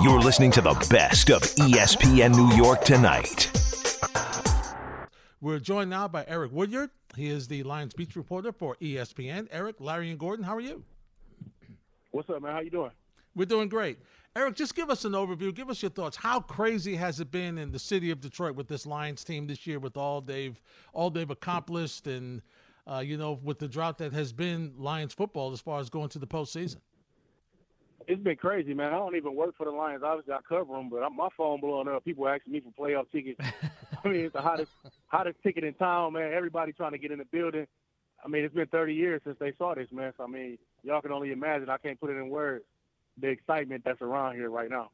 You're listening to the best of ESPN New York tonight. We're joined now by Eric Woodyard. He is the Lions beach reporter for ESPN. Eric, Larry, and Gordon, how are you? What's up, man? How you doing? We're doing great. Eric, just give us an overview. Give us your thoughts. How crazy has it been in the city of Detroit with this Lions team this year, with all they've all they've accomplished, and uh, you know, with the drought that has been Lions football as far as going to the postseason? It's been crazy, man. I don't even work for the Lions. Obviously, I cover them, but my phone blowing up. People asking me for playoff tickets. I mean, it's the hottest hottest ticket in town, man. Everybody trying to get in the building. I mean, it's been 30 years since they saw this, man. So I mean, y'all can only imagine. I can't put it in words. The excitement that's around here right now.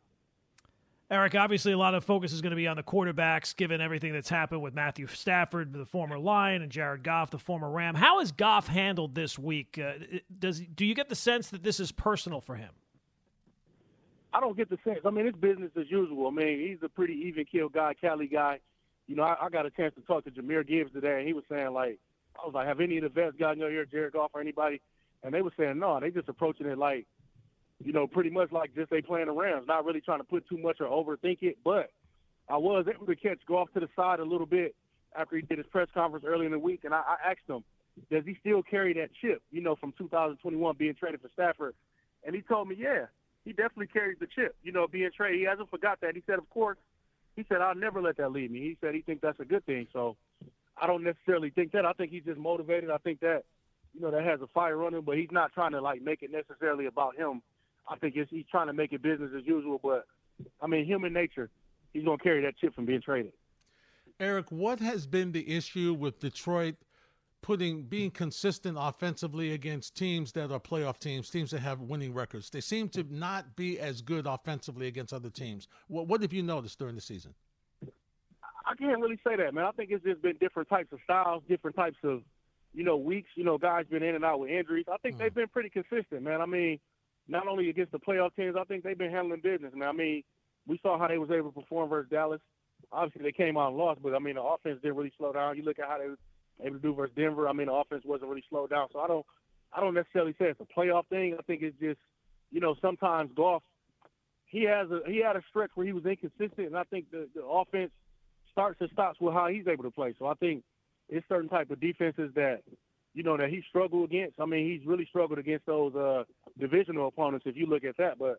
Eric, obviously, a lot of focus is going to be on the quarterbacks, given everything that's happened with Matthew Stafford, the former Lion, and Jared Goff, the former Ram. How has Goff handled this week? Uh, does do you get the sense that this is personal for him? I don't get the sense. I mean, it's business as usual. I mean, he's a pretty even kill guy, Cali guy. You know, I, I got a chance to talk to Jahmyr Gibbs today, and he was saying like, I was like, have any of the vets gotten your ear, Jared Goff or anybody? And they were saying no, they just approaching it like, you know, pretty much like just they playing the Rams, not really trying to put too much or overthink it. But I was able to catch Goff to the side a little bit after he did his press conference early in the week, and I, I asked him, does he still carry that chip, you know, from 2021 being traded for Stafford? And he told me, yeah he definitely carries the chip. You know, being traded, he hasn't forgot that. He said, of course, he said, I'll never let that leave me. He said he thinks that's a good thing. So I don't necessarily think that. I think he's just motivated. I think that, you know, that has a fire running, but he's not trying to like make it necessarily about him. I think it's, he's trying to make it business as usual. But I mean, human nature, he's gonna carry that chip from being traded. Eric, what has been the issue with Detroit putting being consistent offensively against teams that are playoff teams, teams that have winning records. They seem to not be as good offensively against other teams. What what have you noticed during the season? I can't really say that, man. I think it's just been different types of styles, different types of, you know, weeks. You know, guys been in and out with injuries. I think mm. they've been pretty consistent, man. I mean, not only against the playoff teams, I think they've been handling business, man. I mean, we saw how they was able to perform versus Dallas. Obviously, they came out and lost, but I mean, the offense didn't really slow down. You look at how they able to do versus Denver. I mean, the offense wasn't really slowed down, so I don't, I don't necessarily say it's a playoff thing. I think it's just, you know, sometimes Goff, he has a he had a stretch where he was inconsistent, and I think the, the offense starts and stops with how he's able to play. So I think it's certain type of defenses that, you know, that he struggled against. I mean, he's really struggled against those uh, divisional opponents if you look at that. But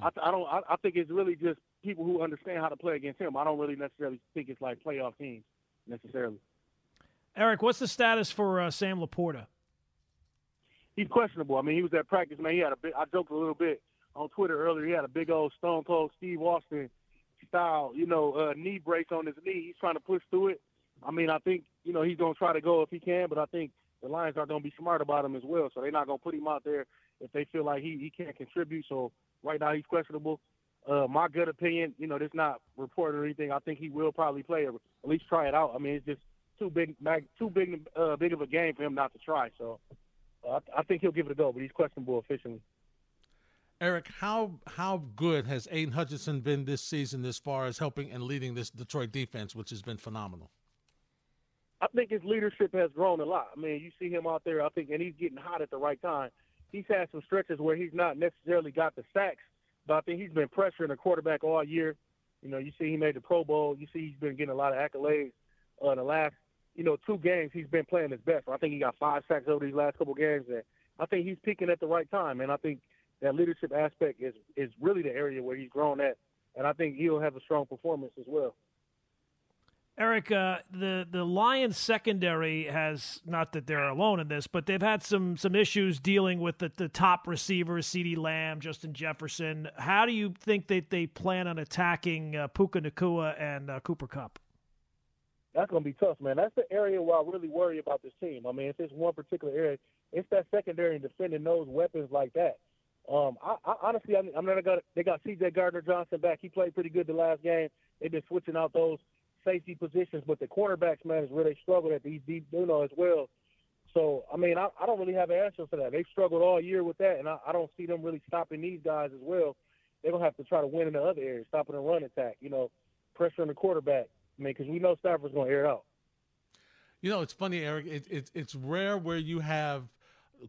I, I don't. I, I think it's really just people who understand how to play against him. I don't really necessarily think it's like playoff teams necessarily. Eric, what's the status for uh, Sam LaPorta? He's questionable. I mean, he was at practice, man. He had a big. I joked a little bit on Twitter earlier. He had a big old Stone Cold Steve Austin style, you know, uh, knee brace on his knee. He's trying to push through it. I mean, I think you know he's gonna try to go if he can, but I think the Lions are gonna be smart about him as well. So they're not gonna put him out there if they feel like he he can't contribute. So right now he's questionable. Uh, my good opinion, you know, this not reported or anything. I think he will probably play or at least try it out. I mean, it's just too big, too big, uh, big of a game for him not to try. So uh, I think he'll give it a go, but he's questionable officially. Eric, how how good has Aidan Hutchinson been this season as far as helping and leading this Detroit defense, which has been phenomenal? I think his leadership has grown a lot. I mean, you see him out there, I think, and he's getting hot at the right time. He's had some stretches where he's not necessarily got the sacks, but I think he's been pressuring the quarterback all year. You know, you see he made the Pro Bowl. You see he's been getting a lot of accolades uh, in the last you know, two games he's been playing his best. I think he got five sacks over these last couple games, and I think he's peaking at the right time. And I think that leadership aspect is is really the area where he's grown at, and I think he'll have a strong performance as well. Eric, uh, the the Lions secondary has not that they're alone in this, but they've had some some issues dealing with the, the top receivers, CeeDee Lamb, Justin Jefferson. How do you think that they plan on attacking uh, Puka Nacua and uh, Cooper Kupp? That's going to be tough, man. That's the area where I really worry about this team. I mean, if it's one particular area, it's that secondary and defending those weapons like that. Um, I, I honestly, I mean, I'm not got they got C.J. Gardner Johnson back. He played pretty good the last game. They've been switching out those safety positions, but the cornerbacks, man, is where they struggled at these deep, you know, as well. So, I mean, I, I don't really have an answer for that. They've struggled all year with that, and I, I don't see them really stopping these guys as well. They're gonna have to try to win in the other areas, stopping the run attack, you know, pressuring the quarterback. I mean, because we know Stafford's going to air it out. You know, it's funny, Eric. It, it, it's rare where you have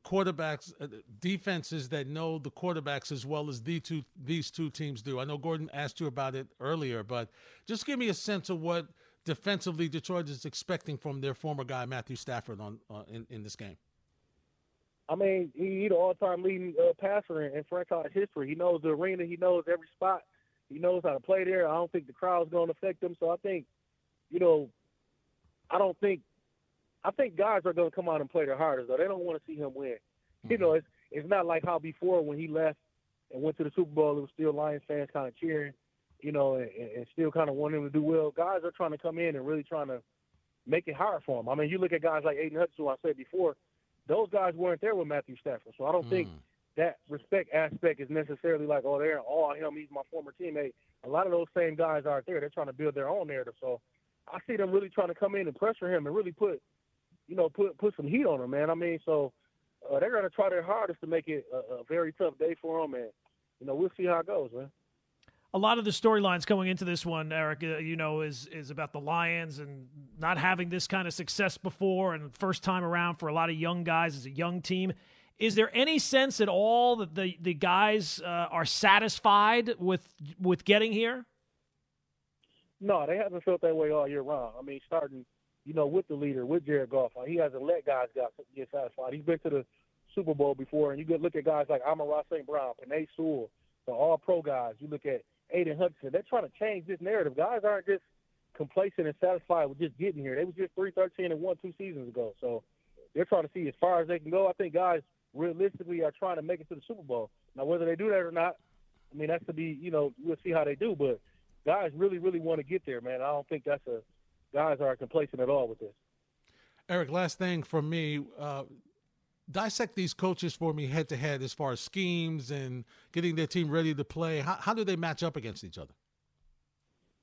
quarterbacks, uh, defenses that know the quarterbacks as well as the two these two teams do. I know Gordon asked you about it earlier, but just give me a sense of what defensively Detroit is expecting from their former guy Matthew Stafford on uh, in in this game. I mean, he, he's the all-time leading uh, passer in, in franchise history. He knows the arena. He knows every spot. He knows how to play there. I don't think the crowd's going to affect him. So I think, you know, I don't think I think guys are going to come out and play their hardest though. They don't want to see him win. Mm-hmm. You know, it's it's not like how before when he left and went to the Super Bowl, it was still Lions fans kind of cheering, you know, and, and still kind of wanting him to do well. Guys are trying to come in and really trying to make it hard for him. I mean, you look at guys like Aidan Hutchinson, who I said before, those guys weren't there with Matthew Stafford. So I don't mm. think that respect aspect is necessarily like, oh, they're all him. He's my former teammate. A lot of those same guys aren't there. They're trying to build their own narrative. So I see them really trying to come in and pressure him and really put you know, put put some heat on him, man. I mean, so uh, they're going to try their hardest to make it a, a very tough day for him, and you know, we'll see how it goes, man. A lot of the storylines going into this one, Eric, uh, you know, is is about the Lions and not having this kind of success before, and first time around for a lot of young guys as a young team. Is there any sense at all that the the guys uh, are satisfied with with getting here? No, they haven't felt that way all year round. I mean, starting you know, with the leader, with Jared Goff. Uh, he hasn't let guys get satisfied. He's been to the Super Bowl before, and you could look at guys like Amon-Ra St. Brown, Penei Sewell, the all pro guys. You look at Aidan Hutchinson. They're trying to change this narrative. Guys aren't just complacent and satisfied with just getting here. They was just three thirteen and one two seasons ago. So they're trying to see as far as they can go. I think guys realistically are trying to make it to the Super Bowl. Now whether they do that or not, I mean that's to be you know we'll see how they do. But guys really really want to get there, man. I don't think that's a guys aren't complacent at all with this. Eric, last thing from me. Uh, dissect these coaches for me head to head as far as schemes and getting their team ready to play. How, how do they match up against each other?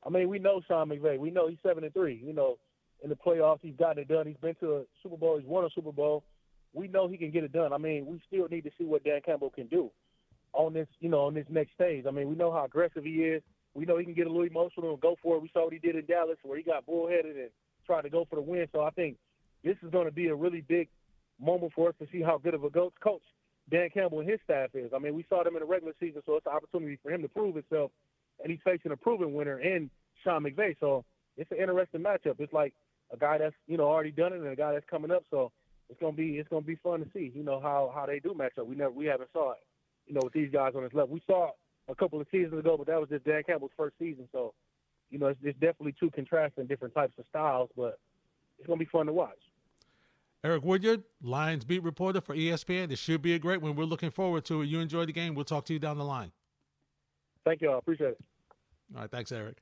I mean, we know Sean McVay. We know he's seven and three. You know, in the playoffs, he's gotten it done. He's been to a Super Bowl. He's won a Super Bowl. We know he can get it done. I mean, we still need to see what Dan Campbell can do on this, you know, on this next stage. I mean, we know how aggressive he is. We know he can get a little emotional and go for it. We saw what he did in Dallas, where he got bullheaded and tried to go for the win. So I think this is going to be a really big moment for us to see how good of a coach Dan Campbell and his staff is. I mean, we saw them in the regular season, so it's an opportunity for him to prove himself, and he's facing a proven winner in Sean McVay. So it's an interesting matchup. It's like a guy that's you know already done it and a guy that's coming up. So it's gonna be it's gonna be fun to see. You know how how they do match up. We never we haven't saw it. You know with these guys on this level. We saw a couple of seasons ago, but that was just Dan Campbell's first season. So, you know, it's, it's definitely two contrasting different types of styles, but it's going to be fun to watch. Eric Woodyard, Lions beat reporter for ESPN. This should be a great one. We're looking forward to it. You enjoy the game. We'll talk to you down the line. Thank you. I appreciate it. All right. Thanks, Eric.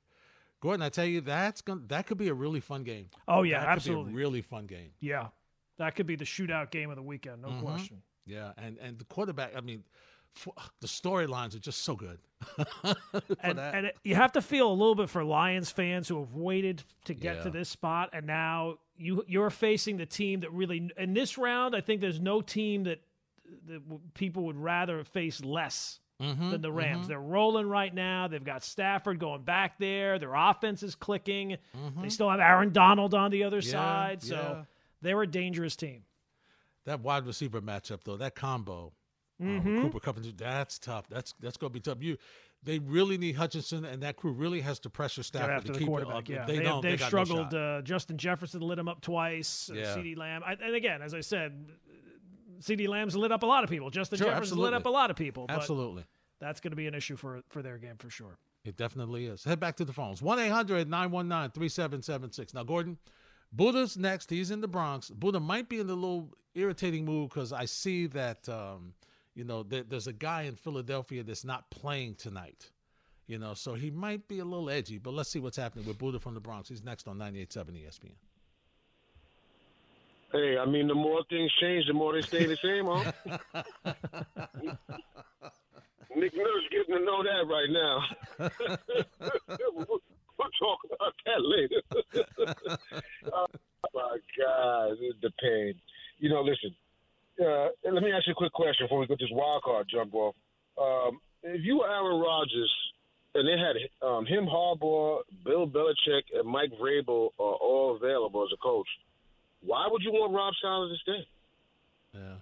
Gordon, I tell you, that's going that could be a really fun game. Oh yeah, that absolutely, really fun game. Yeah, that could be the shootout game of the weekend, no mm-hmm. question. Yeah, and and the quarterback. I mean, the storylines are just so good. and, and it, you have to feel a little bit for Lions fans who have waited to get yeah. to this spot, and now you you're facing the team that really in this round. I think there's no team that that people would rather face less mm-hmm, than the Rams. Mm-hmm. They're rolling right now. They've got Stafford going back there. Their offense is clicking. Mm-hmm. They still have Aaron Donald on the other yeah, side, so yeah. they're a dangerous team. That wide receiver matchup, though, that combo Mm-hmm. Um, Cooper Kupp, that's tough. That's that's going to be tough. You, they really need Hutchinson, and that crew really has to pressure Stafford to the keep quarterback. It yeah, they, they don't. They've they struggled. No uh, Justin Jefferson lit him up twice. Uh, yeah. CeeDee Lamb, I, and again, as I said, CeeDee Lamb's lit up a lot of people. Justin sure, Jefferson lit up a lot of people. Absolutely, that's going to be an issue for for their game for sure. It definitely is. Head back to the phones. 1 800 919 3776. Now, Gordon, Buddha's next. He's in the Bronx. Buddha might be in a little irritating mood because I see that um, you know, there, there's a guy in Philadelphia that's not playing tonight. You know, so he might be a little edgy, but let's see what's happening with Buddha from the Bronx. He's next on 98.7 ESPN. Hey, I mean, the more things change, the more they stay the same, huh? Nick Nurse getting to know that right now. we'll, we'll, talk about that later. oh, my God, this is the pain. You know, listen, uh, let me ask you a quick question before we get this wild card jump off. Um, if you were Aaron Rodgers and they had um, him, Harbaugh, Bill Belichick, and Mike Vrabel are all available as a coach, why would you want Rob Saleh to stay? Yeah.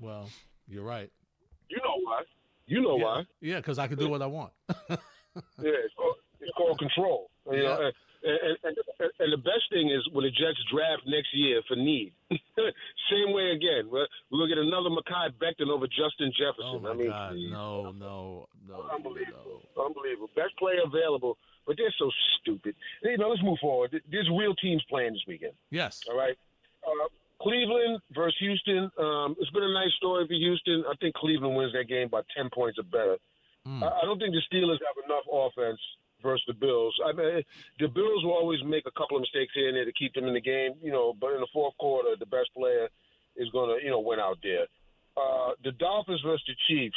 Well, you're right. You know why? You know yeah. why? Yeah, because I can do what I want. Yeah, it's called, it's called control. You know, Yeah. and, and, and, and the best thing is when the Jets draft next year for need. Same way again. We're, we're gonna get another Mekhi Becton over Justin Jefferson. oh my I mean, God, no, no, no, Unbelievable. no. Unbelievable. Best player available, but they're so stupid. You know, let's move forward. There's real teams playing this weekend. Yes. All right. Uh, Cleveland versus Houston. Um, it's been a nice story for Houston. I think Cleveland wins that game by 10 points or better. Mm. I, I don't think the Steelers have enough offense versus the Bills. I mean, the Bills will always make a couple of mistakes here and there to keep them in the game, you know, but in the fourth quarter, the best player is going to, you know, win out there. Uh, the Dolphins versus the Chiefs.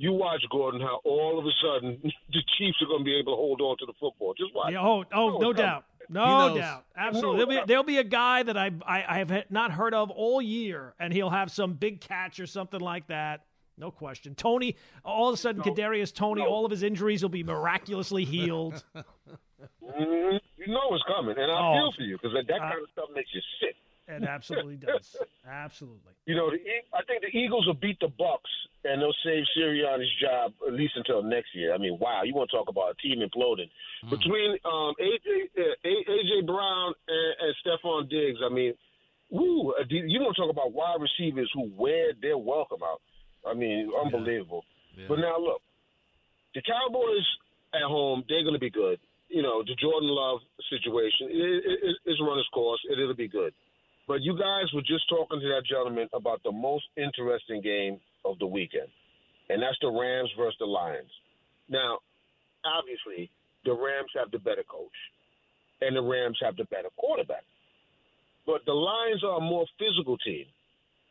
You watch, Gordon, how all of a sudden the Chiefs are going to be able to hold on to the football. Just watch. Yeah, oh, oh, No, no no. doubt, no doubt, absolutely. There'll be, there'll be a guy that I, I I have not heard of all year, and he'll have some big catch or something like that. No question. Toney, all of a sudden, Kadarius Toney, No. all of his injuries will be miraculously healed. You know it's coming, and I Oh. feel for you because that, that Uh, kind of stuff makes you sick. it absolutely does. Absolutely. You know, the, I think the Eagles will beat the Bucks, and they'll save Sirianni's job at least until next year. I mean, wow, you want to talk about a team imploding between um, AJ uh, AJ Brown and, and Stefon Diggs. I mean, woo, uh, you want to talk about wide receivers who wear their welcome out. I mean, unbelievable. Yeah. But now look, the Cowboys at home, they're going to be good. You know, the Jordan Love situation is it, it, it's run its course, and it'll be good. But you guys were just talking to that gentleman about the most interesting game of the weekend, and that's the Rams versus the Lions. Now, obviously, the Rams have the better coach, and the Rams have the better quarterback. But the Lions are a more physical team.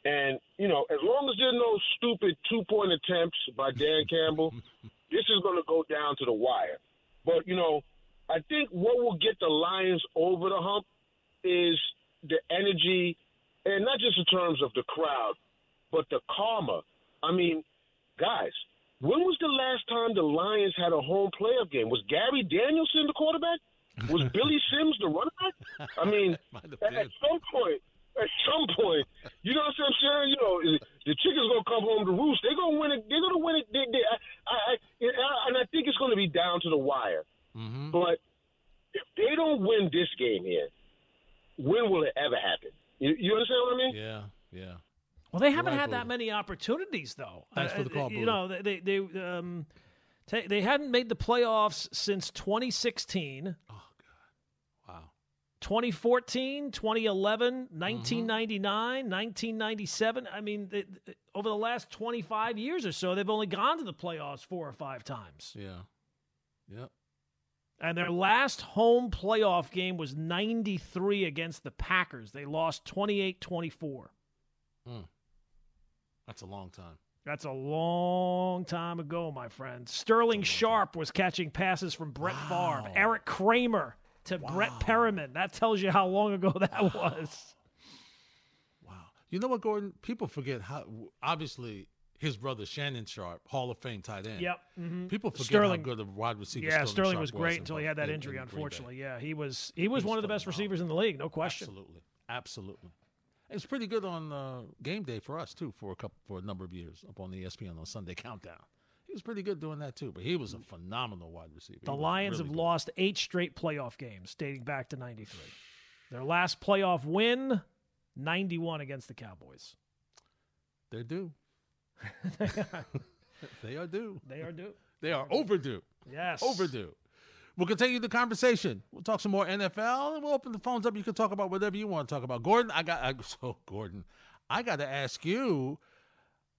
And, you know, as long as there's no stupid two point attempts by Dan Campbell, this is going to go down to the wire. But, you know, I think what will get the Lions over the hump is the energy, and not just in terms of the crowd, but the karma. I mean, guys, when was the last time the Lions had a home playoff game? Was Gary Danielson the quarterback? Was Billy Sims the running back? I mean, at, at some point, at some point, you know what I'm saying? You know, the chicken's gonna come home to roost. They're gonna win it. They're gonna win it. They, they, I, I, I, and I think it's gonna be down to the wire. Mm-hmm. But if they don't win this game here, when will it ever happen? You, you understand what I mean? Yeah, yeah. Well, they haven't right, had that many opportunities, though. Thanks for the call, You know, they they they, um, ta they hadn't made the playoffs since 2016. Oh God. Wow. 2014, 2011, Mm-hmm. 1999, 1997. I mean, they, over the last 25 years or so, they've only gone to the playoffs four or five times. Yeah. Yep. And their last home playoff game was 93 against the Packers. They lost 28 24. That's a long time. That's a long time ago, my friend. Sterling Sharpe was catching passes from Brett Wow. Favre. Eric Kramer to Brett Wow. Perriman. That tells you how long ago that was. Wow. You know what, Gordon? People forget how. Obviously, his brother Shannon Sharpe, Hall of Fame tight end. Yep. mhm. People forget Sterling- how good a wide receiver. Yeah, Sterling Sharpe was great in until he had that in- injury. in Unfortunately, yeah, he was he was He one was of the best receivers in the league, no question. Absolutely, absolutely. It's pretty good on uh, game day for us too. For a couple, for a number of years, up on the ESPN on Sunday Countdown. Was pretty good doing that too. But he was a phenomenal wide receiver. The Lions really have good. lost eight straight playoff games dating back to '93. Their last playoff win, '91 against the Cowboys. They're due. they are due. They are due. They are overdue. Yes, Overdue. We'll continue the conversation. We'll talk some more NFL, and we'll open the phones up. You can talk about whatever you want to talk about. Gordon, I got I, so Gordon, I got to ask you,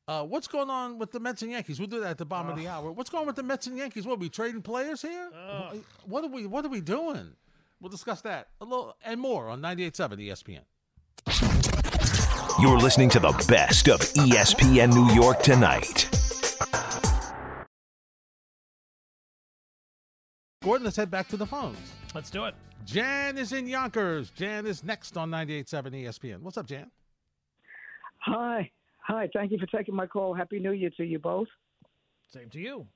uh, what's going on with the Mets and Yankees? We'll do that at the bottom of the hour. What's going on with the Mets and Yankees? What are we trading players here? what are we What are we doing? We'll discuss that a little and more on 98.7 ESPN. You're listening to the best of ESPN New York tonight. Gordon, let's head back to the phones. Let's do it. Jan is in Yonkers. Jan is next on 98.7 ESPN. What's up, Jan? Hi. Hi. Thank you for taking my call. Happy New Year to you both. Same to you.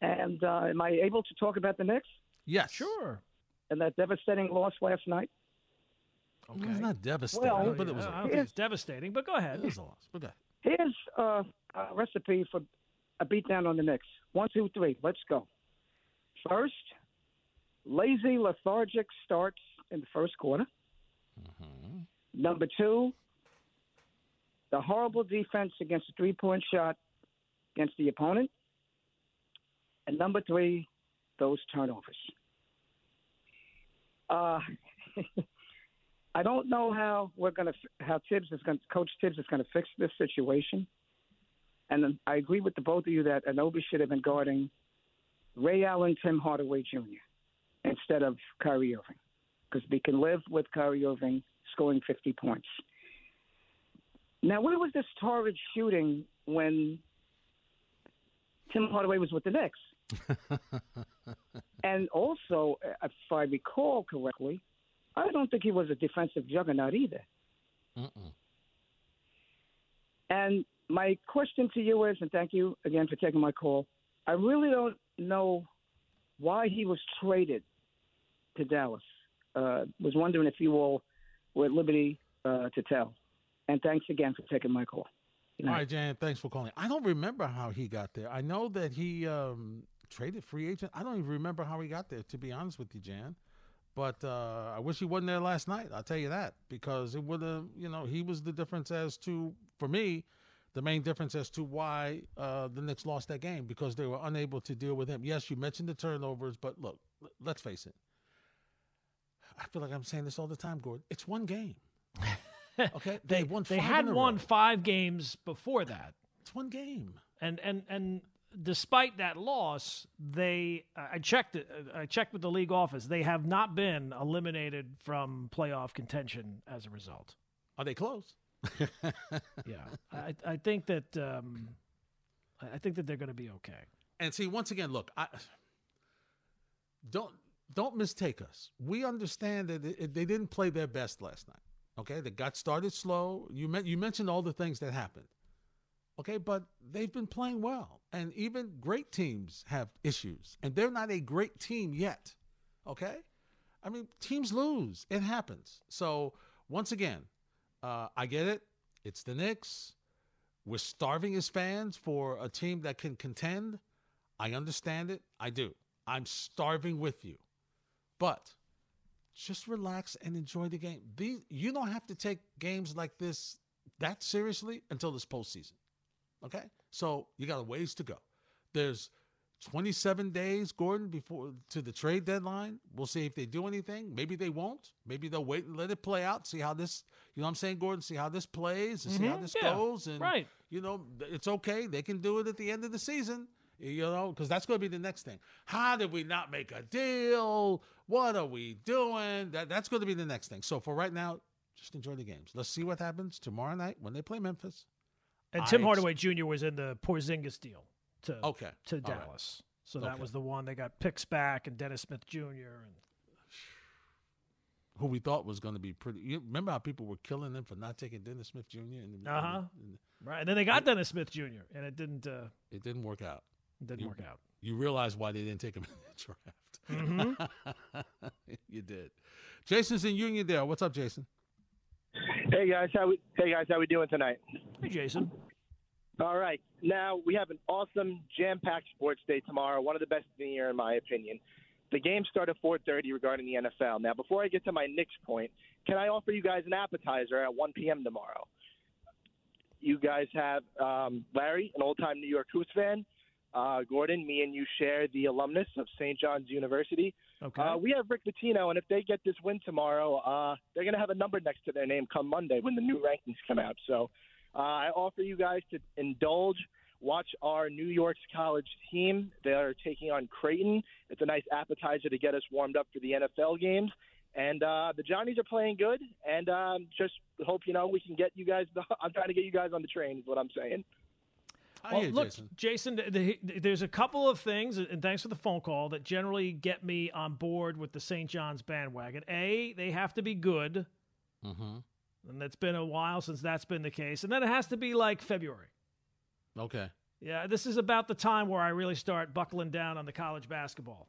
And uh, am I able to talk about the Knicks Yes. Sure. and that devastating loss last night? Well, It's not devastating, Well, but it was, I a, don't think it's devastating, but go ahead. it was a loss. But go ahead. Here's uh, a recipe for a beatdown on the Knicks. One, two, three. Let's go. First, lazy, lethargic starts in the first quarter. Number two, the horrible defense against a three point shot against the opponent. And number three, those turnovers. Uh, I don't know how we're going to how Thibs is going Coach Thibs is going to fix this situation. And I agree with the both of you that Anobi should have been guarding Ray Allen, Tim Hardaway Jr. instead of Kyrie Irving because we can live with Kyrie Irving scoring 50 points. Now, where was this torrid shooting when Tim Hardaway was with the Knicks? and also, if I recall correctly, I don't think he was a defensive juggernaut either. And my question to you is, and thank you again for taking my call. I really don't know why he was traded to Dallas. Uh, was wondering if you all were at liberty uh, to tell. And thanks again for taking my call. Good night. right, Jan, thanks for calling. I don't remember how he got there. I know that he um, traded free agent. I don't even remember how he got there, to be honest with you, Jan. But uh, I wish he wasn't there last night. I'll tell you that because it would have, you know, he was the difference as to, for me, the main difference as to why uh, the Knicks lost that game because they were unable to deal with him. Yes, you mentioned the turnovers, but look, let's face it. I feel like I'm saying this all the time, Gordon. It's one game. Okay, They won. they had won row. five games before that. It's one game. and and and despite that loss, they I checked it. I checked with the league office. They have not been eliminated from playoff contention as a result. Are they close? Yeah, I I think that um, I think that they're going to be okay. And see, once again, look, I don't don't mistake us. We understand that they didn't play their best last night. Okay, they got started slow. You you mentioned all the things that happened. Okay, but they've been playing well, and even great teams have issues, and they're not a great team yet. Okay, I mean teams lose. It happens. So once again, uh, I get it. It's the Knicks. We're starving as fans for a team that can contend. I understand it. I do. I'm starving with you. But just relax and enjoy the game. These, you don't have to take games like this that seriously until this postseason. Okay? So you got a ways to go. There's 27 days, Gordon, before to the trade deadline. We'll see if they do anything. Maybe they won't. Maybe they'll wait and let it play out. See how this, you know what I'm saying, Gordon? See how this plays and see how Mhm, this yeah, goes. And, right. you know, it's okay. They can do it at the end of the season, you know, because that's going to be the next thing. How did we not make a deal? What are we doing? That That's going to be the next thing. So for right now, just enjoy the games. Let's see what happens tomorrow night when they play Memphis. And I Tim ex- Hardaway Jr. was in the Porzingis deal to Okay. to All right. Dallas. So that Okay. was the one they got picks back and Dennis Smith Jr. and Who we thought was going to be pretty. You remember how people were killing them for not taking Dennis Smith Jr. And, and- Uh-huh. right. And then they got Dennis Smith Jr. and it didn't uh, it didn't work out. It didn't You- work out. You realize why they didn't take him in the draft. Mm-hmm. you did. Jason's in Uniondale. What's up, Jason? Hey guys, how we, hey guys, how we doing tonight? Hey Jason. All right, now we have an awesome jam-packed sports day tomorrow, one of the best of the year in my opinion. The game start at 4:30 regarding the NFL. Now, before I get to my next point, can I offer you guys an appetizer at 1 p.m. tomorrow? You guys have um, Larry, an old-time New York Hoops fan. Uh, Gordon, me and you share the alumnus of St. John's University. Okay. Uh, we have Rick Pitino, and if they get this win tomorrow, uh, they're going to have a number next to their name come Monday when the new rankings come out. So uh, I offer you guys to indulge, watch our New York's college team. They're taking on Creighton. It's a nice appetizer to get us warmed up for the NFL games. And uh, the Johnnies are playing good, and um, just hope you know we can get you guys. I'm trying to get you guys on the train. Is what I'm saying. Well, look, Jason. Jason, th- th- there's a couple of things, and thanks for the phone call, that generally get me on board with the St. John's bandwagon. A, they have to be good, Mm-hmm. and it's been a while since that's been the case. And then it has to be like February. Okay. Yeah, this is about the time where I really start buckling down on the college basketball.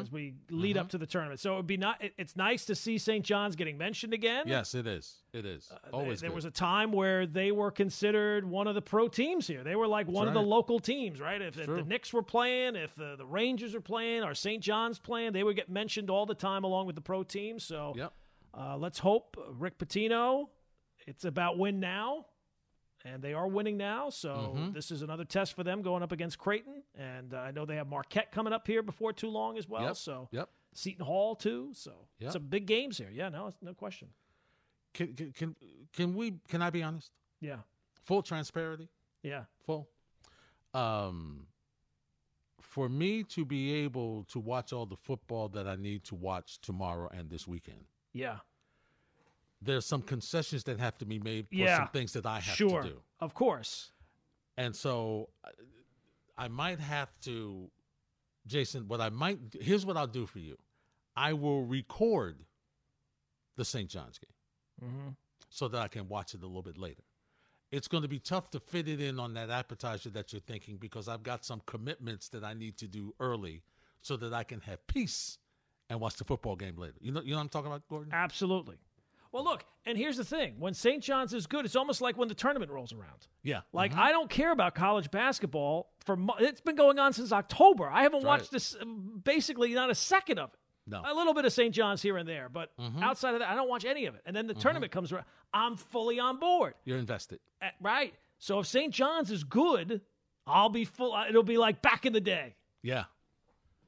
As we lead up to the tournament. So it would be not. It, it's nice to see St. John's getting mentioned again. Yes, it is. It is. Always. there good. was a time where they were considered one of the pro teams here. They were like one of the local teams, right? If, if the. Knicks were playing, if the, the Rangers were playing, or St. John's playing, they would get mentioned all the time along with the pro teams. So Yep. uh, let's hope uh, Rick Pitino. It's about win now, and they are winning now. So Mm-hmm. this is another test for them going up against Creighton, and uh, I know they have Marquette coming up here before too long as well. Yep. So Yep. Seton Hall too. So Yep. some big games here. Yeah, no, no question. Can, can can can we? Can I be honest? Yeah, Full transparency. yeah. Full. Um. For me to be able to watch all the football that I need to watch tomorrow and this weekend, Yeah. There's some concessions that have to be made for Yeah. some things that I have sure. to do. Of course. And so I might have to, Jason, what I might, here's what I'll do for you I will record the St. John's game Mm-hmm. so that I can watch it a little bit later. It's going to be tough to fit it in on that appetizer that you're thinking because I've got some commitments that I need to do early so that I can have peace and watch the football game later. You know, you know what I'm talking about, Gordon? Absolutely. Well, look, and here's the thing: when St. John's is good, it's almost like when the tournament rolls around. Yeah. Like I don't care about college basketball for mo- it's been going on since October. I haven't That's watched right. this um, basically not a second of it. No. A little bit of St. John's here and there, but Mm-hmm. outside of that, I don't watch any of it. And then the tournament comes around, I'm fully on board. You're invested. Uh, Right. So if St. John's is good, I'll be full. uh, It'll be like back in the day. Yeah.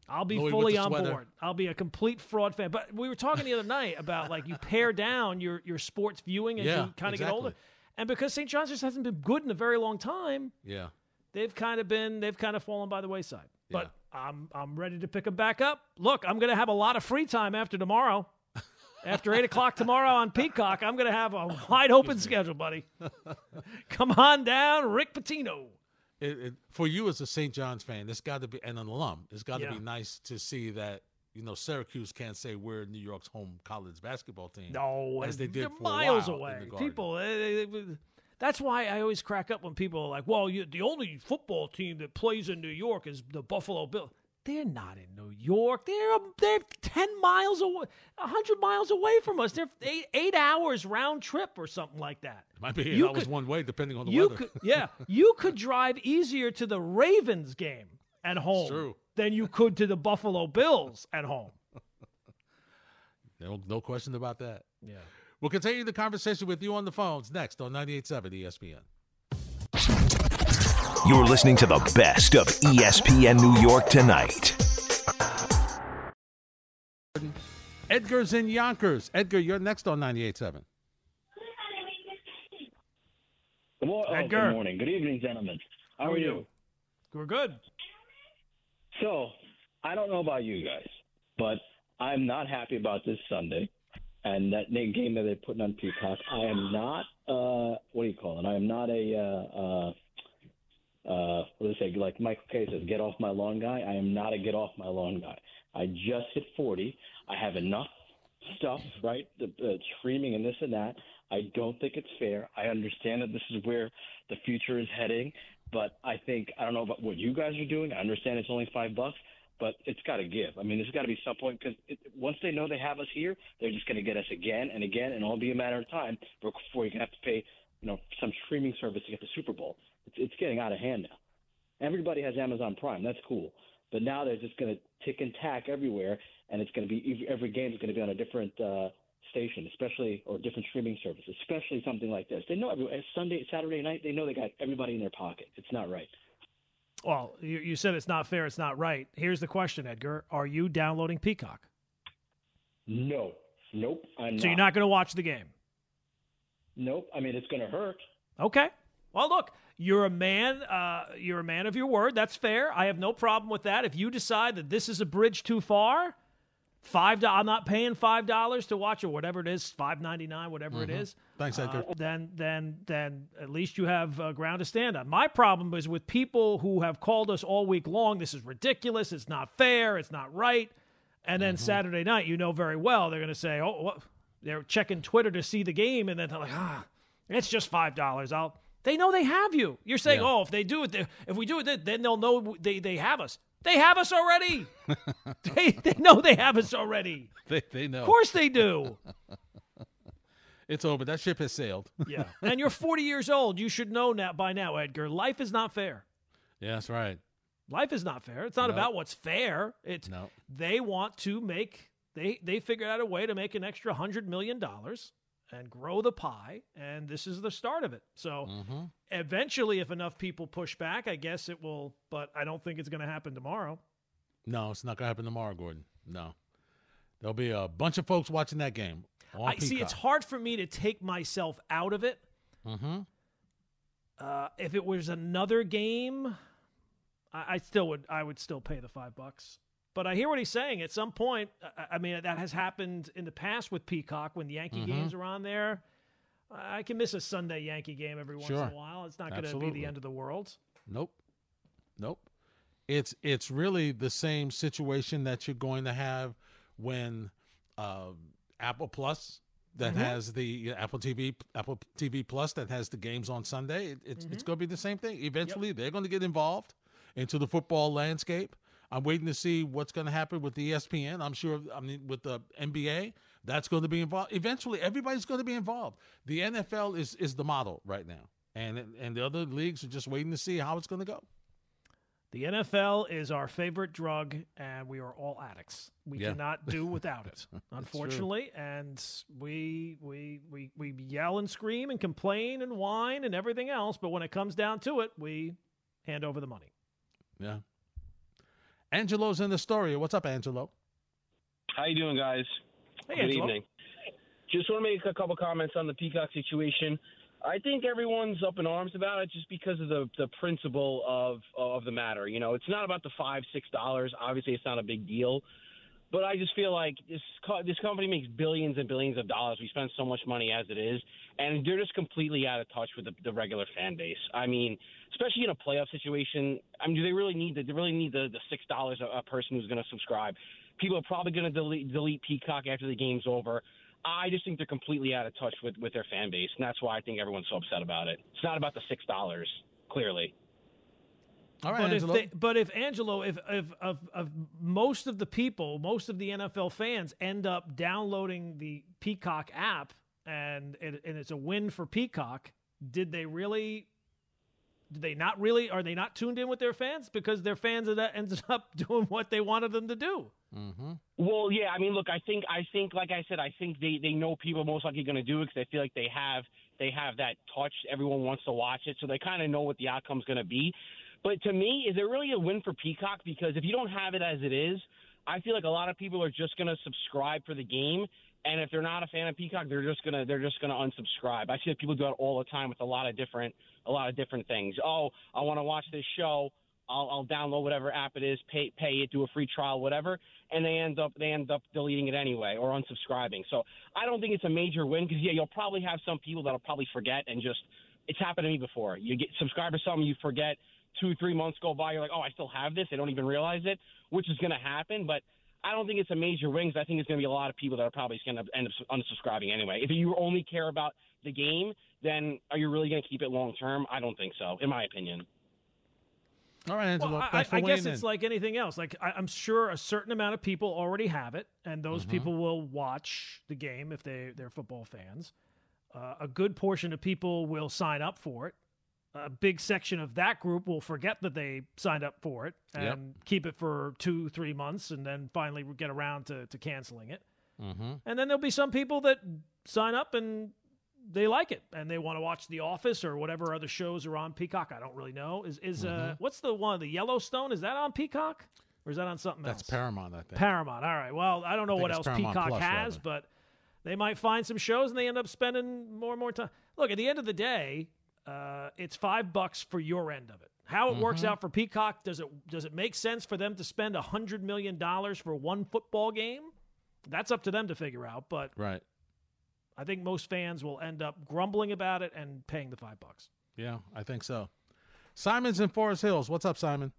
I'll be with fully on sweater. board. I'll be a complete fraud fan. But we were talking the other night about like you pare down your your sports viewing as Yeah, you kind of get older. And because St. John's just hasn't been good in a very long time, Yeah. they've kind of been they've kind of fallen by the wayside. But I'm I'm ready to pick them back up. Look, I'm going to have a lot of free time after tomorrow. After eight o'clock tomorrow on Peacock, I'm going to have a wide open schedule, buddy. Come on down, Rick Pitino. It, it, for you as a St. John's fan, it's got to be and an alum. It's got to Yeah. be nice to see that you know Syracuse can't say we're New York's home college basketball team. No, as they did miles away. People, eh, that's why I always crack up when people are like, "Well, you, the only football team that plays in New York is the Buffalo Bills." They're not in New York. They're they're ten miles away, hundred miles away from us. They're eight, eight hours round trip or something like that. It might be eight You hours could- one way depending on the You weather. could, yeah, you could drive easier to the Ravens game at home than you could to the Buffalo Bills at home. no, no question about that. Yeah. We'll continue the conversation with you on the phones next on 98.7 ESPN. You're listening to the best of ESPN New York tonight. Edgar's in Yonkers. Edgar, you're next on 98.7. Good, mor- oh, Edgar. good morning. Good evening, gentlemen. How, are you? We're good. So, I don't know about you guys, but I'm not happy about this Sunday and that game that they're putting on Peacock. I am not, uh, what do you call it? I am not a, uh, uh, uh, what do they say? Like Michael Kay says, get off my lawn guy. I am not a get off my lawn guy. I just hit 40. I have enough stuff, right? The, the streaming and this and that. I don't think it's fair. I understand that this is where the future is heading, but I think I don't know about what you guys are doing. I understand it's only five bucks, but it's got to give. I mean, there's got to be some point because once they know they have us here, they're just going to get us again and again, and it'll be a matter of time before you have to pay, you know, some streaming service to get the Super Bowl. It's, it's getting out of hand now. Everybody has Amazon Prime. That's cool. But now they're just going to tick and tack everywhere, and it's going to be every game is going to be on a different uh, station, especially or different streaming service, especially something like this. They know every Sunday, Saturday night. They know they got everybody in their pocket. It's not right. Well, you, you said it's not fair, it's not right. Here's the question, Edgar. Are you downloading Peacock? No, nope. I'm So you're not going to watch the game? Nope. I mean, it's going to hurt. Okay. Well, look, you're a man. Uh, you're a man of your word. That's fair. I have no problem with that. If you decide that this is a bridge too far, five. I'm not paying five dollars to watch or whatever it is, five ninety nine, whatever it is. Thanks, Edgar. Uh, then, then, then, at least you have uh, ground to stand on. My problem is with people who have called us all week long. This is ridiculous. It's not fair. It's not right. And then Saturday night, you know very well they're going to say, "Oh, what?" They're checking Twitter to see the game, and then they're like, "Ah, it's just five dollars." I'll. They know they have you. You're saying, Yeah. "Oh, if they do it, they- if we do it, then they'll know they they have us." They have us already. they, they know they have us already. They, they know. Of course they do. It's over. That ship has sailed. Yeah. And you're 40 years old. You should know now by now, Edgar. Life is not fair. yeah, that's right. Life is not fair. It's not No. about what's fair. It's No. they want to make they they figured out a way to make an extra hundred million dollars and grow the pie, and this is the start of it. So Mm-hmm. eventually, if enough people push back, I guess it will. But I don't think it's going to happen tomorrow. No, it's not going to happen tomorrow, Gordon. No. There'll be a bunch of folks watching that game. I see. It's hard for me to take myself out of it. Mm-hmm. Uh, if it was another game, I, I still would. I would still pay the five bucks. But I hear what he's saying. At some point, I, I mean, that has happened in the past with Peacock when the Yankee Mhm. games are on there. I can miss a Sunday Yankee game every once in a while. It's not going to be the end of the world. Nope. Nope. It's it's really the same situation that you're going to have when uh, Apple Plus that Mhm. has the uh, Apple TV Apple TV Plus that has the games on Sunday. It, it's it's Mhm. going to be the same thing. Eventually, they're going to get involved into the football landscape. I'm waiting to see what's going to happen with the ESPN. I'm sure. I mean, with the NBA, that's going to be involved. Eventually, everybody's going to be involved. The NFL is is the model right now, and and the other leagues are just waiting to see how it's going to go. The NFL is our favorite drug, and we are all addicts. We Yeah. cannot do without it, true. unfortunately. And we, we we we yell and scream and complain and whine and everything else, but when it comes down to it, we hand over the money. Yeah. Angelo's in Astoria. What's up, Angelo? How you doing, guys? Hey, Good Angelo. evening. Just want to make a couple comments on the Peacock situation. I think everyone's up in arms about it just because of the the principle of of the matter. You know, it's not about the five six dollars. Obviously, it's not a big deal. But I just feel like this co- this company makes billions and billions of dollars. We spend so much money as it is, and they're just completely out of touch with the, the regular fan base. I mean, especially in a playoff situation. I mean, do they really need the, they really need the, the six dollars a, a person who's going to subscribe? People are probably going to delete, delete Peacock after the game's over. I just think they're completely out of touch with, with their fan base, and that's why I think everyone's so upset about it. It's not about the six dollars, clearly. All right, but Angelo. if they, but if Angelo, if if of, of most of the people, most of the NFL fans end up downloading the Peacock app, and it, and it's a win for Peacock, did they really? Did they not really? Are they not tuned in with their fans because their fans are that ended up doing what they wanted them to do? mm-hmm. Well, yeah, I mean, look, I think, I think, like I said, I think they they know people are most likely going to do it because they feel like they have they have that touch. Everyone wants to watch it, so they kind of know what the outcome's going to be. But to me, is it really a win for Peacock? Because if you don't have it as it is, I feel like a lot of people are just going to subscribe for the game. And if they're not a fan of Peacock, they're just gonna they're just gonna unsubscribe. I see that people do that all the time with a lot of different a lot of different things. Oh, I want to watch this show. I'll, I'll download whatever app it is, pay pay it, do a free trial, whatever, and they end up they end up deleting it anyway or unsubscribing. So I don't think it's a major win because yeah, you'll probably have some people that'll probably forget and just it's happened to me before. You get subscribe to something, you forget, two three months go by, you're like, oh, I still have this. They don't even realize it, which is going to happen, but. I don't think it's a major win 'cause I think it's going to be a lot of people that are probably going to end up unsubscribing anyway. If you only care about the game, then are you really going to keep it long term? I don't think so, in my opinion. All right, Angelo. Well, I, I guess it's in. like anything else. Like I, I'm sure a certain amount of people already have it, and those Mhm. people will watch the game if they they're football fans. Uh, a good portion of people will sign up for it. A big section of that group will forget that they signed up for it and Yep. keep it for two, three months, and then finally get around to, to canceling it. mm-hmm. And then there'll be some people that sign up and they like it and they want to watch The Office or whatever other shows are on Peacock. I don't really know. Is is uh Mhm. what's the one the Yellowstone? Is that on Peacock or is that on something That's else? Paramount, I think. Paramount. All right. Well, I don't know think what else Paramount Peacock Plus, has, rather. but they might find some shows and they end up spending more and more time. Look, at the end of the day, uh, it's five bucks for your end of it. How it works Mhm. out for Peacock does it does it make sense for them to spend a hundred million dollars for one football game? That's up to them to figure out. But Right. I think most fans will end up grumbling about it and paying the five bucks. Yeah, I think so. Simon's in Forest Hills. What's up, Simon?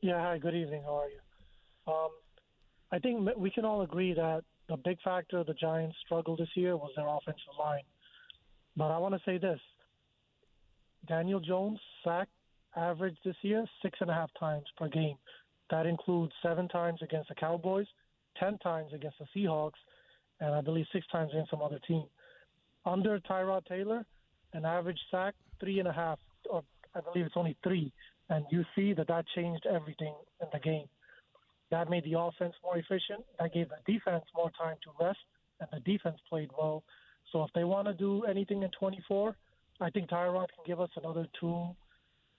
Yeah, hi, good evening. How are you? Um, I think we can all agree that the big factor the Giants struggled this year was their offensive line. But I want to say this Daniel Jones sacked average this year six and a half times per game. That includes seven times against the Cowboys, ten times against the Seahawks, and I believe six times against some other team. Under Tyrod Taylor, an average sack three and a half, or I believe it's only three, and you see that that changed everything in the game. That made the offense more efficient. That gave the defense more time to rest, and the defense played well. So if they want to do anything in 24, I think Tyrod can give us another two,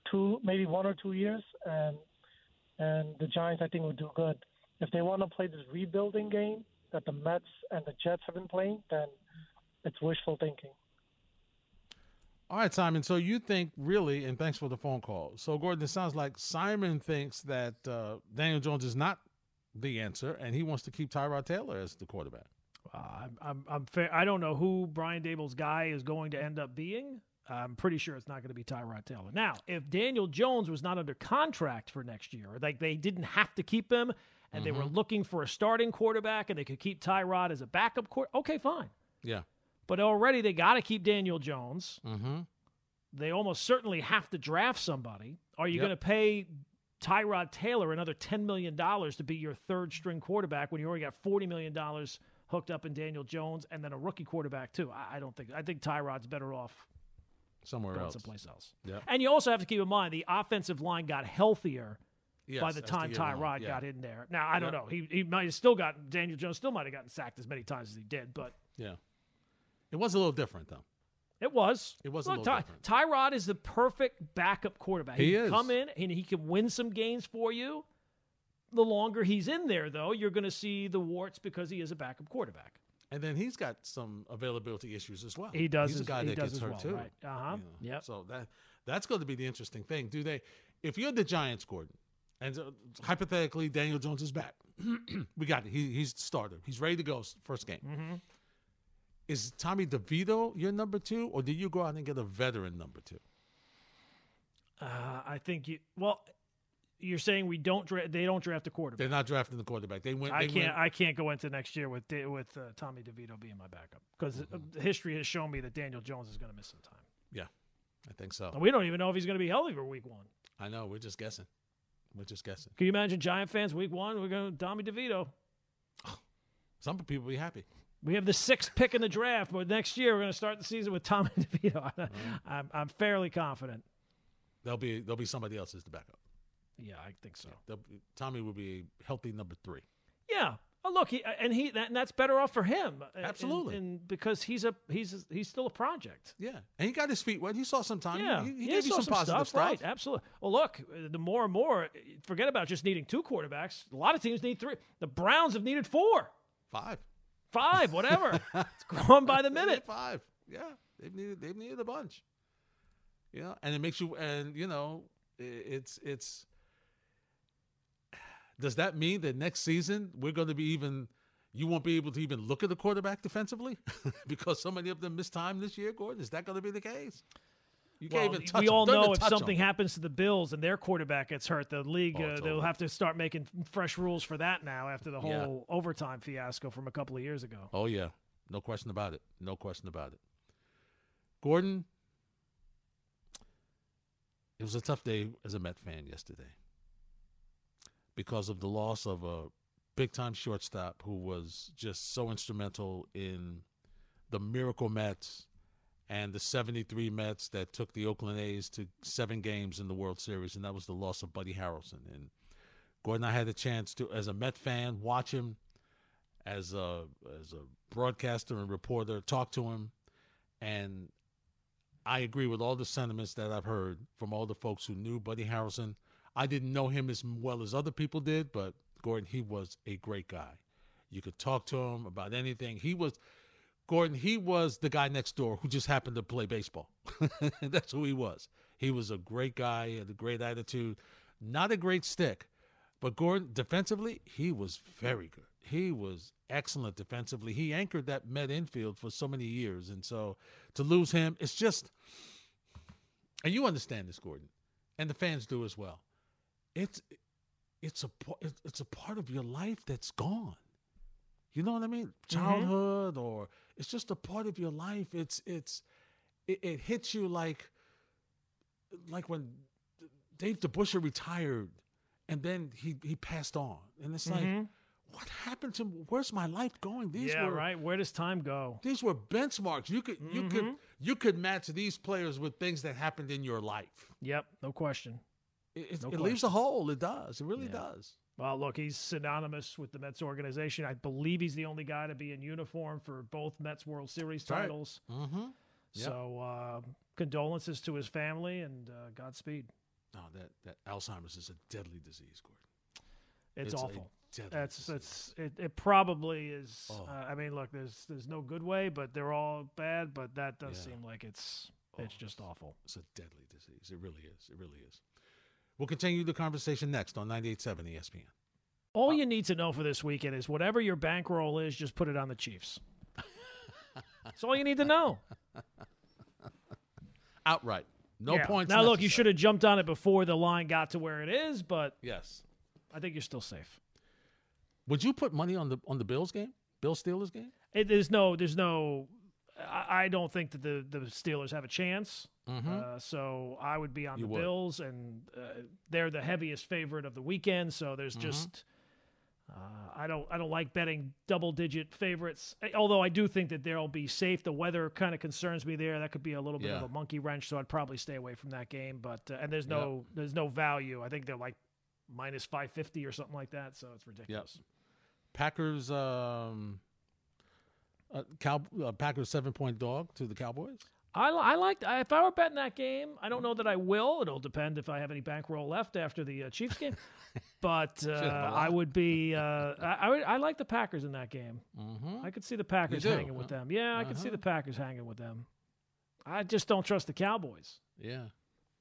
two maybe one or two years, and and the Giants I think will do good. If they want to play this rebuilding game that the Mets and the Jets have been playing, then it's wishful thinking. All right, Simon. So you think really, and thanks for the phone call. So Gordon, it sounds like Simon thinks that uh, Daniel Jones is not the answer, and he wants to keep Tyrod Taylor as the quarterback. Uh, I'm, I'm, I'm fair. I don't know who Brian Daboll's guy is going to end up being. I'm pretty sure it's not going to be Tyrod Taylor. Now, if Daniel Jones was not under contract for next year, like they didn't have to keep him, and mm-hmm. they were mm-hmm. looking for a starting quarterback, and they could keep Tyrod as a backup quarterback, okay, fine. Yeah. But already they got to keep Daniel Jones. Mm-hmm. They almost certainly have to draft somebody. Are you Yep. going to pay Tyrod Taylor another $10 million to be your third string quarterback when you already got $40 million hooked up in Daniel Jones and then a rookie quarterback, too? I, I don't think. I think Tyrod's better off Somewhere going else. someplace else. Yeah. And you also have to keep in mind the offensive line got healthier Yes, by the time. Tyrod Yeah. got in there. Now I don't Yeah. know. He he might have still gotten Daniel Jones still might have gotten sacked as many times as he did, but Yeah. It was a little different though. it was. It was a little Ty- different. Tyrod is the perfect backup quarterback. He can is. come in and he can win some games for you. The longer he's in there, though, you're going to see the warts because he is a backup quarterback. And then he's got some availability issues as well. He does He's a guy he that does gets hurt well, too. right. Uh-huh. You know, Yep. So that that's going to be the interesting thing. Do they? If you're the Giants, Gordon, and uh, hypothetically Daniel Jones is back, we got it. He, he's the starter. He's ready to go first game. Mm-hmm. Is Tommy DeVito your number two, or do you go out and get a veteran number two? Uh, I think you. Well, you're saying we don't. Dra- they don't draft a quarterback. They're not drafting the quarterback. They went. I can't. Went, I can't go into next year with with uh, Tommy DeVito being my backup because Mm-hmm. history has shown me that Daniel Jones is going to miss some time. yeah, I think so. And we don't even know if he's going to be healthy for Week One. I know. We're just guessing. We're just guessing. Can you imagine Giant fans Week One? We're going to Tommy DeVito. Some people be happy. We have the sixth pick in the draft, but next year we're going to start the season with Tommy DeVito. Mm-hmm. I'm, I'm fairly confident. There'll be there'll be somebody else as the backup. Yeah, I think so. There'll Tommy will be a healthy number three. Yeah. Oh, look, he, and he that, and that's better off for him. uh, and- Absolutely. and, because he's a he's a, he's still a project. Yeah, and he got his feet wet. He saw some time. Yeah, he, he yeah, gave you saw some positive stuff. right? Absolutely. Well, look, the more and more, forget about just needing two quarterbacks. A lot of teams need three. The Browns have needed four, Five, five, whatever. it's growing by the minute. Five. Yeah, they've needed they've needed a bunch. Know, and it makes you and you know it's it's. Does that mean that next season we're going to be even? You won't be able to even look at the quarterback defensively because so many of them missed time this year. Gordon, is that going to be the case? You can't Well, even touch we all Don't know if touch them. something happens to the Bills and their quarterback gets hurt, the league Oh, uh, they'll over. have to start making fresh rules for that now after the Yeah. whole overtime fiasco from a couple of years ago. Oh yeah, no question about it. No question about it. Gordon, it was a tough day as a Met fan yesterday because of the loss of a big time shortstop who was just so instrumental in the miracle Mets and the 73 Mets that took the Oakland A's to seven games in the World Series, and that was the loss of Buddy Harrelson. And Gordon, I had a chance to, as a Met fan, watch him as a as a broadcaster and reporter, talk to him, and I agree with all the sentiments that I've heard from all the folks who knew Buddy Harrelson. I didn't know him as well as other people did, but Gordon, he was a great guy. You could talk to him about anything. He was Gordon, he was the guy next door who just happened to play baseball. That's who he was. He was a great guy, had a great attitude, not a great stick. But Gordon, defensively, he was very good. He was excellent defensively. He anchored that Met infield for so many years. And so to lose him, it's just, and you understand this, Gordon, and the fans do as well. It's, it's a, it's- a part of your life that's gone. You know what I mean? Childhood, or it's just a part of your life. It's, it's, it, it hits you like, like when Dave DeBusschere retired, and then he he passed on, and it's like, Mhm. what happened to? Where's my life going? These yeah, were right. Where does time go? these were benchmarks. You could you could Mhm. you could match these players with things that happened in your life. Yep, no question. It, it, No it leaves a hole. It does. It really Yeah. does. Well, look, he's synonymous with the Mets organization. I believe he's the only guy to be in uniform for both Mets World Series right. titles. Mm-hmm. Yep. So, uh, condolences to his family and uh, Godspeed. No, that that Alzheimer's is a deadly disease, Gordon. It's, It's awful. That's that's it. It probably is. Oh. Uh, I mean, look, there's there's no good way, but they're all bad. But that does Yeah. seem like it's Oh, it's just awful. It's a deadly disease. It really is. It really is. We'll continue the conversation next on 98.7 ESPN. All you need to know for this weekend is whatever your bankroll is, just put it on the Chiefs. That's all you need to know. Outright. No Yeah. points. Now, look, you should have jumped on it before the line got to where it is, but Yes. I think you're still safe. Would you put money on the on the Bills game? Bill Steelers game? It, there's no, there's no. I, I don't think that the the Steelers have a chance. Mhm. Uh, so I would be on You the would. Bills, and uh, they're the heaviest favorite of the weekend. So there's Mhm. just. Uh, I don't. I don't like betting double-digit favorites. eh, Although I do think that they'll be safe. The weather kind of concerns me there. That could be a little bit of a monkey wrench. So I'd probably stay away from that game. But uh, and there's no there's no value. I think they're like minus five fifty or something like that. So it's ridiculous. Packers um uh, Cow uh, Packers seven point dog to the Cowboys. I, I like if I were betting that game. I don't know that I will. It'll depend if I have any bankroll left after the uh, Chiefs game. but uh, I would be. Uh, I, I would. I like the Packers in that game. Mm-hmm. I could see the Packers hanging with them. Yeah, I could see Uh-huh. the Packers hanging with them. I just don't trust the Cowboys. Yeah,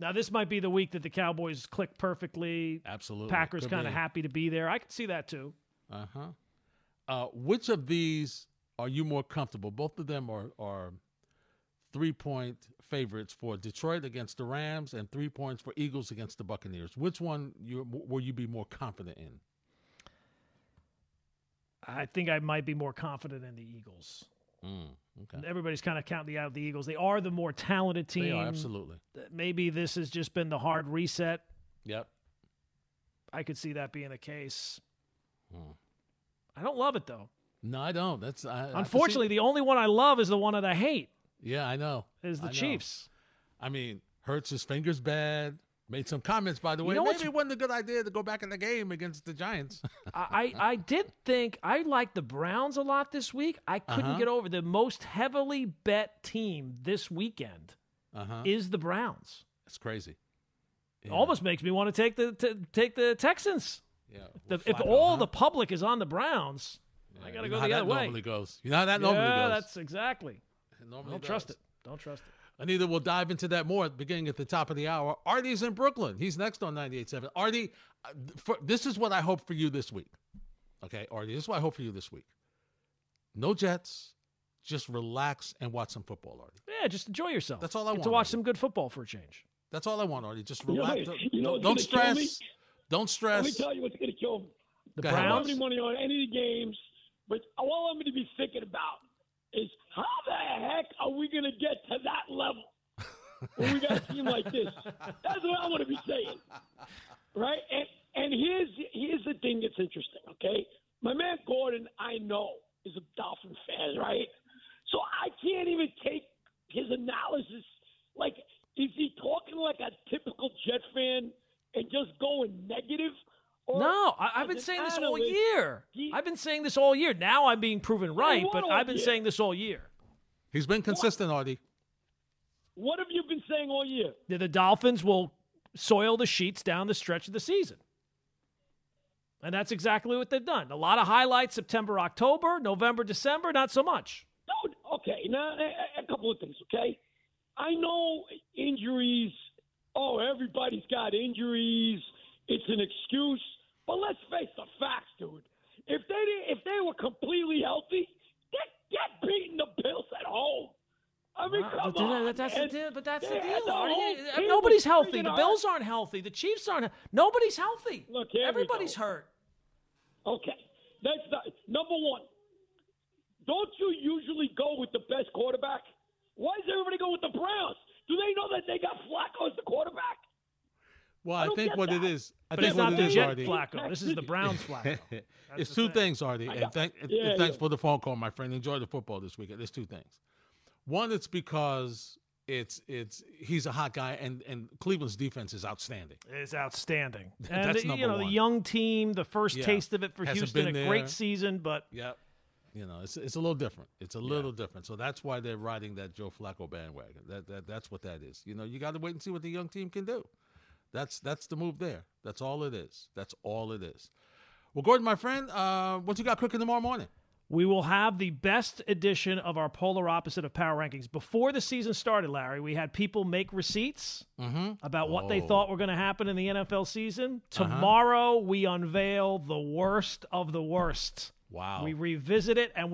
Now this might be the week that the Cowboys click perfectly. absolutely. Packers kind of happy to be there. I could see that too. Uh-huh. Uh Which of these are you more comfortable? Both of them are are three point favorites for Detroit against the Rams and three points for Eagles against the Buccaneers. Which one you will you be more confident in? I think I might be more confident in the Eagles. Mm, okay. Everybody's kind of counting out the Eagles. They are the more talented team. They are absolutely. maybe this has just been the hard reset. Yep. I could see that being the case. Hmm. I don't love it though. No, I don't. That's I, I Unfortunately, the only one I love is the one that I hate. yeah, I know. Is the I know. Chiefs. I mean, hurts his fingers bad. Made some comments, by the You way. know Maybe it wasn't a good idea to go back in the game against the Giants. I, I I did think I liked the Browns a lot this week. I couldn't Uh-huh. get over the most heavily bet team this weekend Uh-huh. is the Browns. It's crazy. It almost makes me want to take the to, take the Texans. Yeah. If all the public is on the Browns, I Yeah, got to go know how the that other way. normally goes. You know how that normally goes. yeah, goes. that's exactly. It normally Don't trust it. Don't trust it. Anita will dive into that more at the beginning at the top of the hour. Artie's in Brooklyn. He's next on 98.7. Artie, uh, for, this is what I hope for you this week. Okay, Artie, this is what I hope for you this week. No Jets. Just relax and watch some football, Artie. Yeah, just enjoy yourself. That's all I Get want, to watch Artie. some good football for a change. That's all I want, Artie. Just You know, relax. you know don't what's don't stress. Don't stress. Let me tell you what's going to kill me. The Go I don't Browns. have any money on any of the games, but all I'm going to be thinking about is how the heck are we going to get to that level when we got a team like this? That's what I want to be saying, right? And and here's here's the thing that's interesting. Okay, my man Gordon, I know is a Dolphin fan, right? So I can't even take his analysis. Like, is he talking like a typical Jet fan and just going negative? Or No, I, I've been an saying this all analyst, year. I've been saying this all year. Now I'm being proven right, but I've been year? saying this all year. He's been consistent, Artie. What have you been saying all year? That the Dolphins will soil the sheets down the stretch of the season. And that's exactly what they've done. A lot of highlights September, October, November, December, not so much. No, okay. Now, a, a couple of things, okay? I know injuries. Oh, everybody's got injuries. It's an excuse. But let's face the facts, dude. If they didn't, if they were completely healthy, get get beating the Bills at home. I mean, come but on. that's man. the deal. But that's the They deal. the Artie. whole team Nobody's healthy. The. Bills aren't healthy. The Chiefs aren't. Nobody's healthy. Look, Everybody's hurt. Okay, that's not number one. Don't you usually go with the best quarterback? Why does everybody go with the Browns? Do they know that they got Flacco as the quarterback? Well, I I, think what that. it is, I But think it's what the is, Jet Artie. Flacco. This is the Browns Flacco. It's two thing. things, Artie. And, thank, and thanks yeah. for the phone call, my friend. Enjoy the football this weekend. There's two things. One, it's because it's it's he's a hot guy, and and Cleveland's defense is outstanding. Is outstanding. And That's you number know the young team, the first Yeah. taste of it for Hasn't Houston, a been great there. season, but Yep. You know, it's it's a little different. It's a little different. So that's why they're riding that Joe Flacco bandwagon. That that that's what that is. You know, you got to wait and see what the young team can do. That's that's the move there. That's all it is. That's all it is. Well, Gordon, my friend, uh, what you got cooking tomorrow morning? we will have the best edition of our polar opposite of power rankings. Before the season started, Larry, we had people make receipts Mm-hmm. about what they Oh. thought were going to happen in the NFL season. Uh-huh. Tomorrow, we unveil the worst of the worst. Wow. We revisit it and